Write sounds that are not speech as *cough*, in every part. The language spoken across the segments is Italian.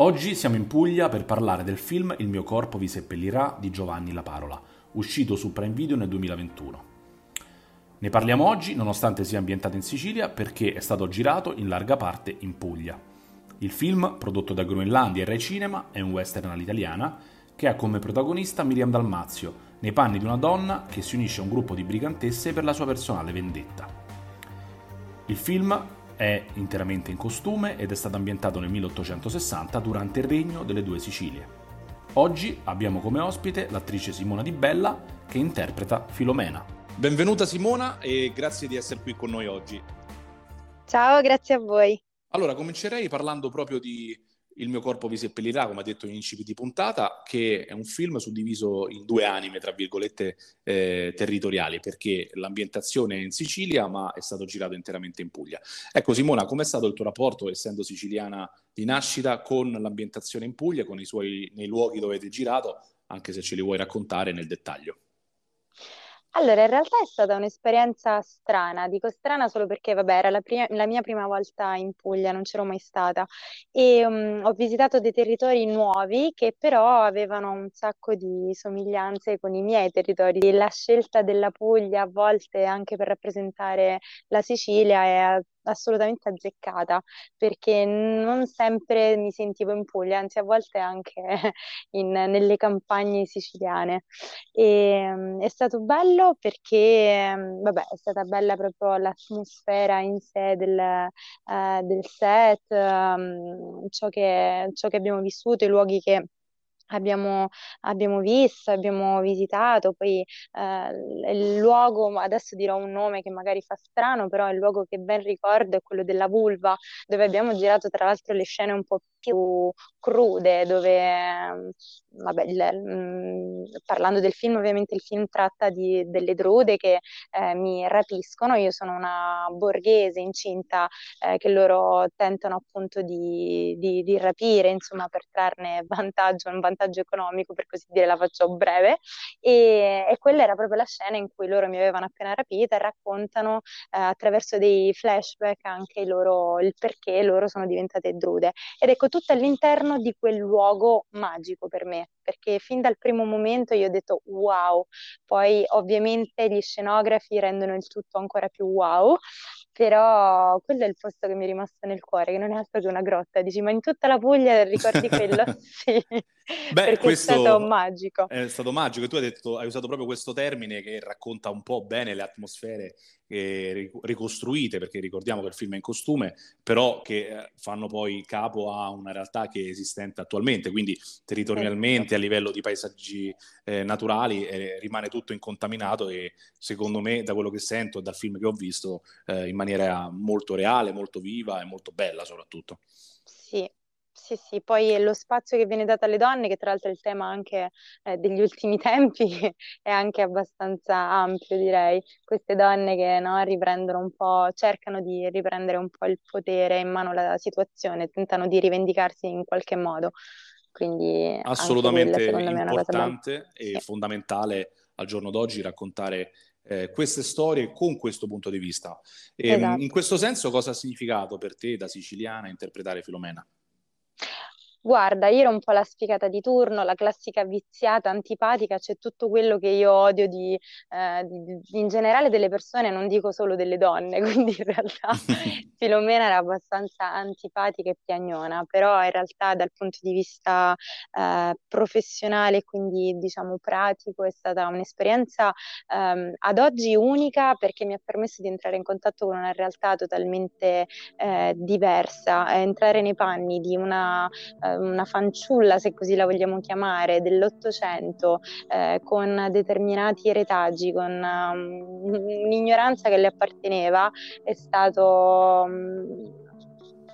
Oggi siamo in Puglia per parlare del film Il mio corpo vi seppellirà di Giovanni La Parola, uscito su Prime Video nel 2021. Ne parliamo oggi nonostante sia ambientato in Sicilia perché è stato girato in larga parte in Puglia. Il film, prodotto da Groenlandia e Rai Cinema, è un western all'italiana che ha come protagonista Miriam Dalmazio, nei panni di una donna che si unisce a un gruppo di brigantesse per la sua personale vendetta. Il film è interamente in costume ed è stato ambientato nel 1860 durante il regno delle due Sicilie. Oggi abbiamo come ospite l'attrice Simona Di Bella che interpreta Filomena. Benvenuta Simona e grazie di essere qui con noi oggi. Ciao, grazie a voi. Allora, comincerei parlando proprio di il mio corpo vi seppellirà, come ha detto in incipit di puntata, che è un film suddiviso in due anime, tra virgolette, eh, territoriali, perché l'ambientazione è in Sicilia, ma è stato girato interamente in Puglia. Ecco, Simona, com'è stato il tuo rapporto, essendo siciliana di nascita, con l'ambientazione in Puglia, con i suoi, nei luoghi dove avete girato, anche se ce li vuoi raccontare nel dettaglio? Allora, in realtà è stata un'esperienza strana, dico strana solo perché, vabbè, era la, prima- la mia prima volta in Puglia, non c'ero mai stata e um, ho visitato dei territori nuovi che però avevano un sacco di somiglianze con i miei territori. La scelta della Puglia a volte anche per rappresentare la Sicilia è assolutamente azzeccata perché non sempre mi sentivo in Puglia, anzi a volte anche *laughs* in, nelle campagne siciliane. E, um, è stato bello perché, um, vabbè, è stata bella proprio l'atmosfera in sé del, uh, del set, um, ciò che, ciò che abbiamo vissuto, i luoghi che abbiamo, abbiamo visto, abbiamo visitato, poi eh, il luogo, adesso dirò un nome che magari fa strano, però il luogo che ben ricordo è quello della Vulva, dove abbiamo girato tra l'altro le scene un po' più crude, dove, vabbè, il, mh, mm, parlando del film, ovviamente il film tratta di, delle drude che eh, mi rapiscono, io sono una borghese incinta eh, che loro tentano appunto di, di, di rapire, insomma, per trarne vantaggio, un vantaggio vantaggio economico, per così dire, la faccio breve, e, e quella era proprio la scena in cui loro mi avevano appena rapita e raccontano eh, attraverso dei flashback anche loro, il perché loro sono diventate drude. Ed ecco, tutto all'interno di quel luogo magico per me, perché fin dal primo momento io ho detto wow, poi ovviamente gli scenografi rendono il tutto ancora più wow, però quello è il posto che mi è rimasto nel cuore, che non è altro che una grotta. Dici, ma in tutta la Puglia ricordi quello? *laughs* *laughs* sì. Beh, perché è stato magico. È stato magico e tu hai, detto, hai usato proprio questo termine che racconta un po' bene le atmosfere eh, ricostruite, perché ricordiamo che il film è in costume, però che eh, fanno poi capo a una realtà che è esistente attualmente, quindi territorialmente a livello di paesaggi eh, naturali eh, rimane tutto incontaminato e secondo me da quello che sento e dal film che ho visto eh, in maniera molto reale, molto viva e molto bella soprattutto. Sì, sì, sì, poi lo spazio che viene dato alle donne, che tra l'altro è il tema anche eh, degli ultimi *laughs* tempi, è anche abbastanza ampio, direi. Queste donne che no, riprendono un po', cercano di riprendere un po' il potere in mano alla situazione, tentano di rivendicarsi in qualche modo. Quindi assolutamente quella, importante e sì. fondamentale al giorno d'oggi raccontare eh, queste storie con questo punto di vista. E, esatto. In questo senso, cosa ha significato per te da siciliana interpretare Filomena? Guarda, io ero un po' la sfigata di turno, la classica viziata, antipatica, c'è tutto quello che io odio di, eh, di- di- in generale delle persone, non dico solo delle donne, *laughs* quindi in realtà *laughs* Filomena era abbastanza antipatica e piagnona, però in realtà dal punto di vista eh, professionale, quindi diciamo pratico, è stata un'esperienza ehm, ad oggi unica perché mi ha permesso di entrare in contatto con una realtà totalmente eh, diversa, entrare nei panni di una eh, una fanciulla, se così la vogliamo chiamare, dell'Ottocento, eh, con determinati retaggi, con um, un'ignoranza che le apparteneva, è stato... Um,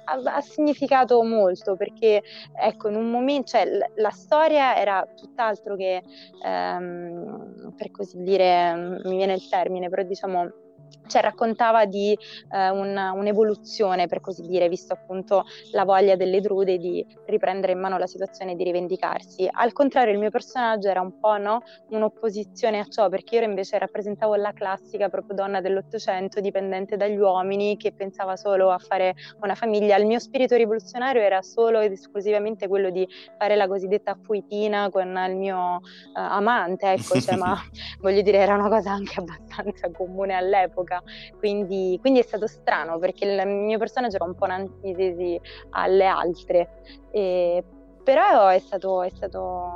ha, significato molto perché ecco in un momento cioè la storia era tutt'altro che ehm, per così dire mi viene il termine però diciamo cioè raccontava di eh, un, un'evoluzione, per così dire, visto appunto la voglia delle drude di riprendere in mano la situazione e di rivendicarsi. Al contrario, il mio personaggio era un po' no, un'opposizione a ciò, perché io invece rappresentavo la classica proprio donna dell'Ottocento, dipendente dagli uomini, che pensava solo a fare una famiglia. Il mio spirito rivoluzionario era solo ed esclusivamente quello di fare la cosiddetta fuitina con il mio uh, amante, ecco, cioè, ma *laughs* voglio dire, era una cosa anche abbastanza comune all'epoca epoca, quindi, quindi, è stato strano perché il mio personaggio era un po' un'antitesi alle altre. E, però è stato, è, stato,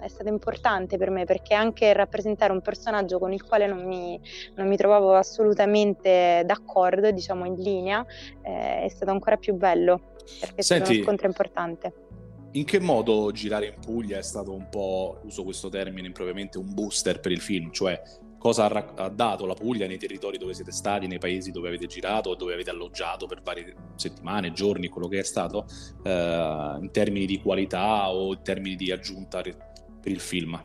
è stato, importante per me perché anche rappresentare un personaggio con il quale non mi, non mi trovavo assolutamente d'accordo, diciamo in linea, eh, è stato ancora più bello perché Senti, è stato uno scontro importante. In che modo girare in Puglia è stato un po', uso questo termine impropriamente, un booster per il film? Cioè, cosa ha, ha, dato la Puglia nei territori dove siete stati, nei paesi dove avete girato, dove avete alloggiato per varie settimane, giorni, quello che è stato, eh, in termini di qualità o in termini di aggiunta per il film?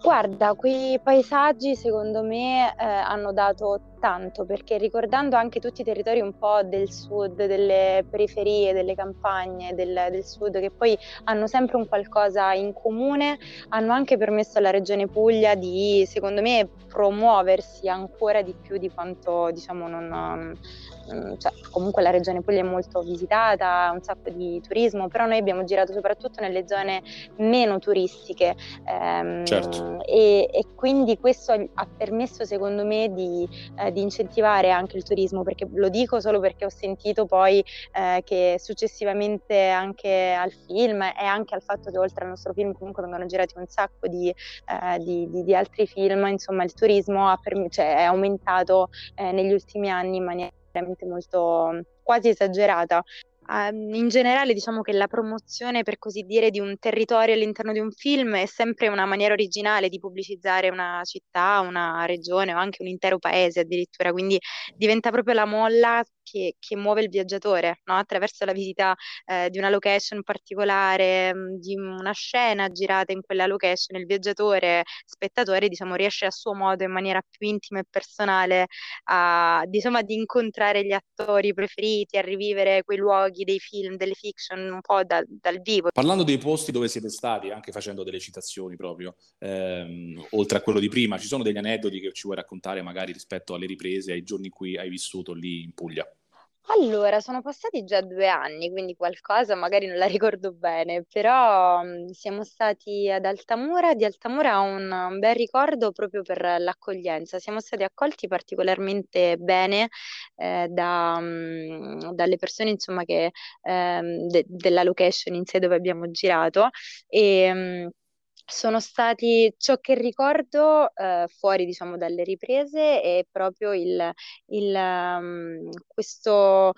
Guarda, quei paesaggi secondo me eh, hanno dato tanto perché ricordando anche tutti i territori un po' del sud, delle periferie, delle campagne del, del, sud che poi hanno sempre un qualcosa in comune, hanno anche permesso alla regione Puglia di, secondo me, promuoversi ancora di più di quanto diciamo non, cioè, comunque la regione Puglia è molto visitata, un sacco di turismo, però noi abbiamo girato soprattutto nelle zone meno turistiche ehm, certo. e, e, quindi questo ha permesso secondo me di, eh, di, incentivare anche il turismo, perché lo dico solo perché ho sentito poi eh, che successivamente anche al film e anche al fatto che oltre al nostro film comunque vengono girati un sacco di, eh, di, di altri film, insomma il turismo perm- cioè, è aumentato eh, negli ultimi anni in maniera veramente molto quasi esagerata. Um, in generale diciamo che la promozione per così dire di un territorio all'interno di un film è sempre una maniera originale di pubblicizzare una città, una regione o anche un intero paese addirittura, quindi diventa proprio la molla che, che muove il viaggiatore no? attraverso la visita eh, di una location particolare, mm, di una scena girata in quella location, il viaggiatore, spettatore, diciamo, riesce a suo modo, in maniera più intima e personale, a, diciamo, ad incontrare gli attori preferiti, a rivivere quei luoghi dei film, delle fiction un po' da, dal vivo. Parlando dei posti dove siete stati, anche facendo delle citazioni proprio, ehm, oltre a quello di prima, ci sono degli aneddoti che ci vuoi raccontare magari rispetto alle riprese, ai giorni in cui hai vissuto lì in Puglia? Allora, sono passati già due anni, quindi qualcosa magari non la ricordo bene, però mh, siamo stati ad Altamura. Di Altamura ho un, bel ricordo proprio per l'accoglienza. Siamo stati accolti particolarmente bene eh, da, mh, dalle persone, insomma, che, ehm, de- della location in sé dove abbiamo girato e mh, sono stati ciò che ricordo eh, fuori, diciamo, dalle riprese è proprio il, il, um, questo,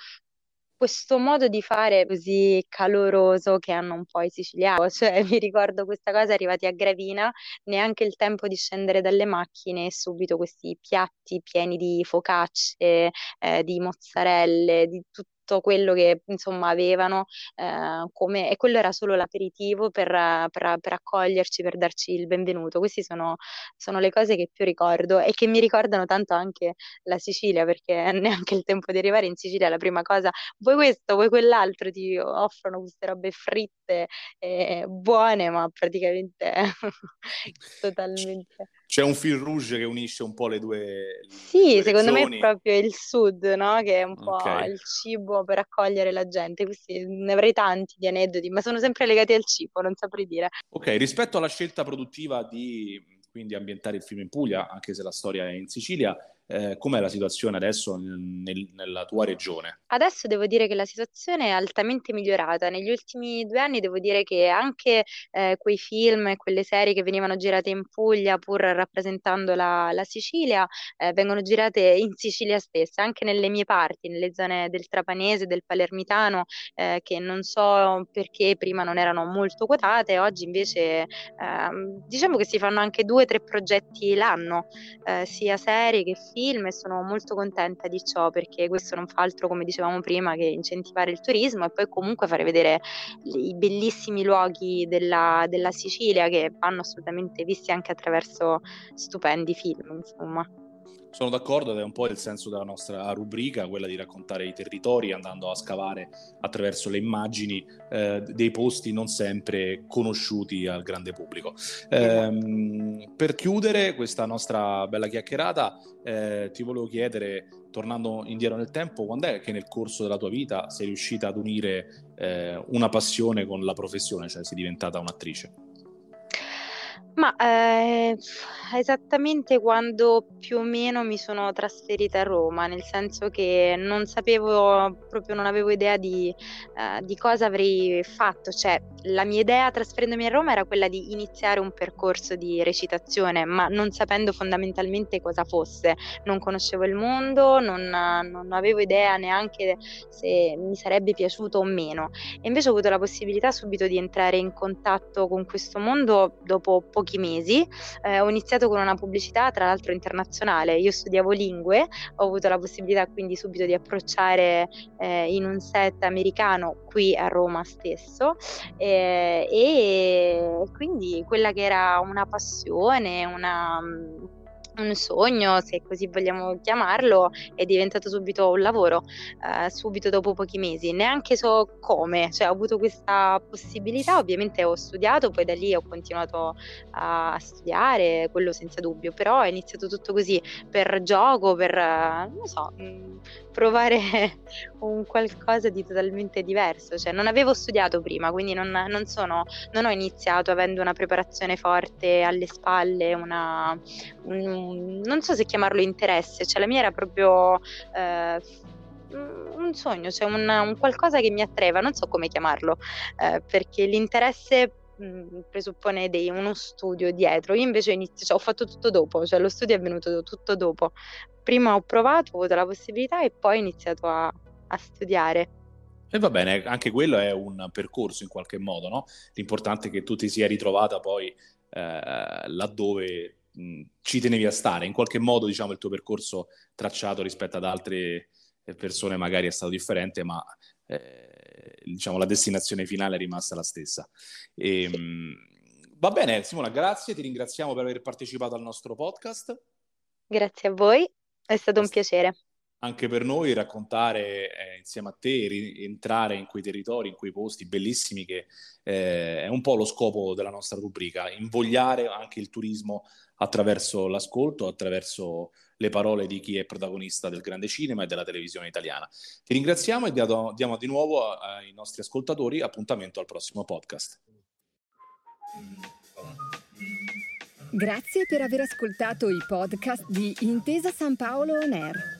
questo modo di fare così caloroso che hanno un po' i siciliani. *laughs* Cioè, mi ricordo questa cosa arrivati a Gravina, neanche il tempo di scendere dalle macchine e subito questi piatti pieni di focacce, eh, di mozzarelle, di tutto tutto quello che insomma avevano eh, come, e quello era solo l'aperitivo per, per, per, accoglierci, per darci il benvenuto. Queste sono, sono, le cose che più ricordo e che mi ricordano tanto anche la Sicilia perché *laughs* neanche il tempo di arrivare in Sicilia la prima cosa, vuoi questo, vuoi quell'altro, ti offrono queste robe fritte eh, buone ma praticamente *laughs* totalmente c'è un fil rouge che unisce un po' le due. Sì, le secondo me è proprio il sud, no? Che è un po' okay. il cibo per accogliere la gente. Questi, ne avrei tanti di aneddoti, ma sono sempre legati al cibo, non saprei dire. Ok, rispetto alla scelta produttiva di quindi ambientare il film in Puglia, anche se la storia è in Sicilia, eh, com'è la situazione adesso nel, nella tua regione? Adesso devo dire che la situazione è altamente migliorata. Negli ultimi due anni devo dire che anche eh, quei film e quelle serie che venivano girate in Puglia, pur rappresentando la, la Sicilia, eh, vengono girate in Sicilia stessa, anche nelle mie parti, nelle zone del Trapanese, del Palermitano, eh, che non so perché prima non erano molto quotate, oggi invece ehm, diciamo che si fanno anche due o tre progetti l'anno, eh, sia serie che film film e sono molto contenta di ciò perché questo non fa altro, come dicevamo prima, che incentivare il turismo e poi comunque fare vedere i bellissimi luoghi della, della Sicilia che vanno assolutamente visti anche attraverso stupendi film, insomma. Sono d'accordo ed è un po' il senso della nostra rubrica, quella di raccontare i territori andando a scavare attraverso le immagini eh, dei posti non sempre conosciuti al grande pubblico. Eh, per chiudere questa nostra bella chiacchierata, eh, ti volevo chiedere, tornando indietro nel tempo, quando è che nel corso della tua vita sei riuscita ad unire eh, una passione con la professione, cioè sei diventata un'attrice? Ma eh, esattamente quando più o meno mi sono trasferita a Roma, nel senso che non sapevo, proprio non avevo idea di, eh, di cosa avrei fatto. Cioè, la mia idea trasferendomi a Roma era quella di iniziare un percorso di recitazione, ma non sapendo fondamentalmente cosa fosse. Non conoscevo il mondo, non, non avevo idea neanche se mi sarebbe piaciuto o meno. E invece ho avuto la possibilità subito di entrare in contatto con questo mondo dopo pochi mesi. Eh, ho iniziato con una pubblicità, tra l'altro internazionale. Io studiavo lingue, ho avuto la possibilità quindi subito di approcciare eh, in un set americano qui a Roma stesso eh, e quindi quella che era una passione, una un sogno, se così vogliamo chiamarlo, è diventato subito un lavoro, eh, subito dopo pochi mesi. Neanche so come, cioè ho avuto questa possibilità, ovviamente ho studiato, poi da lì ho continuato a studiare, quello senza dubbio, però è iniziato tutto così, per gioco, per, non so, mm, provare *laughs* un qualcosa di totalmente diverso, cioè non avevo studiato prima, quindi non, non, sono, non ho iniziato avendo una preparazione forte alle spalle, una, un, non so se chiamarlo interesse, cioè la mia era proprio... Eh, un sogno, cioè un, un, qualcosa che mi attraeva, non so come chiamarlo, eh, perché l'interesse mh, presuppone dei, uno studio dietro, io invece inizio, cioè, ho fatto tutto dopo, cioè lo studio è venuto tutto dopo. Prima ho provato, ho avuto la possibilità e poi ho iniziato a, a studiare. E va bene, anche quello è un percorso in qualche modo, no? L'importante è che tu ti sia ritrovata poi eh, laddove ci tenevi a stare. In qualche modo, diciamo, il tuo percorso tracciato rispetto ad altre persone magari è stato differente, ma eh, diciamo, la destinazione finale è rimasta la stessa. E, ehm, va bene, Simona, grazie, ti ringraziamo per aver partecipato al nostro podcast. Grazie a voi, è stato un piacere anche per noi raccontare eh, insieme a te, entrare in quei territori, in quei posti bellissimi che eh, è un po' lo scopo della nostra rubrica, invogliare anche il turismo attraverso l'ascolto, attraverso le parole di chi è protagonista del grande cinema e della televisione italiana. Ti ringraziamo e diamo, diamo di nuovo ai nostri ascoltatori appuntamento al prossimo podcast. Grazie per aver ascoltato i podcast di Intesa San Paolo On Air.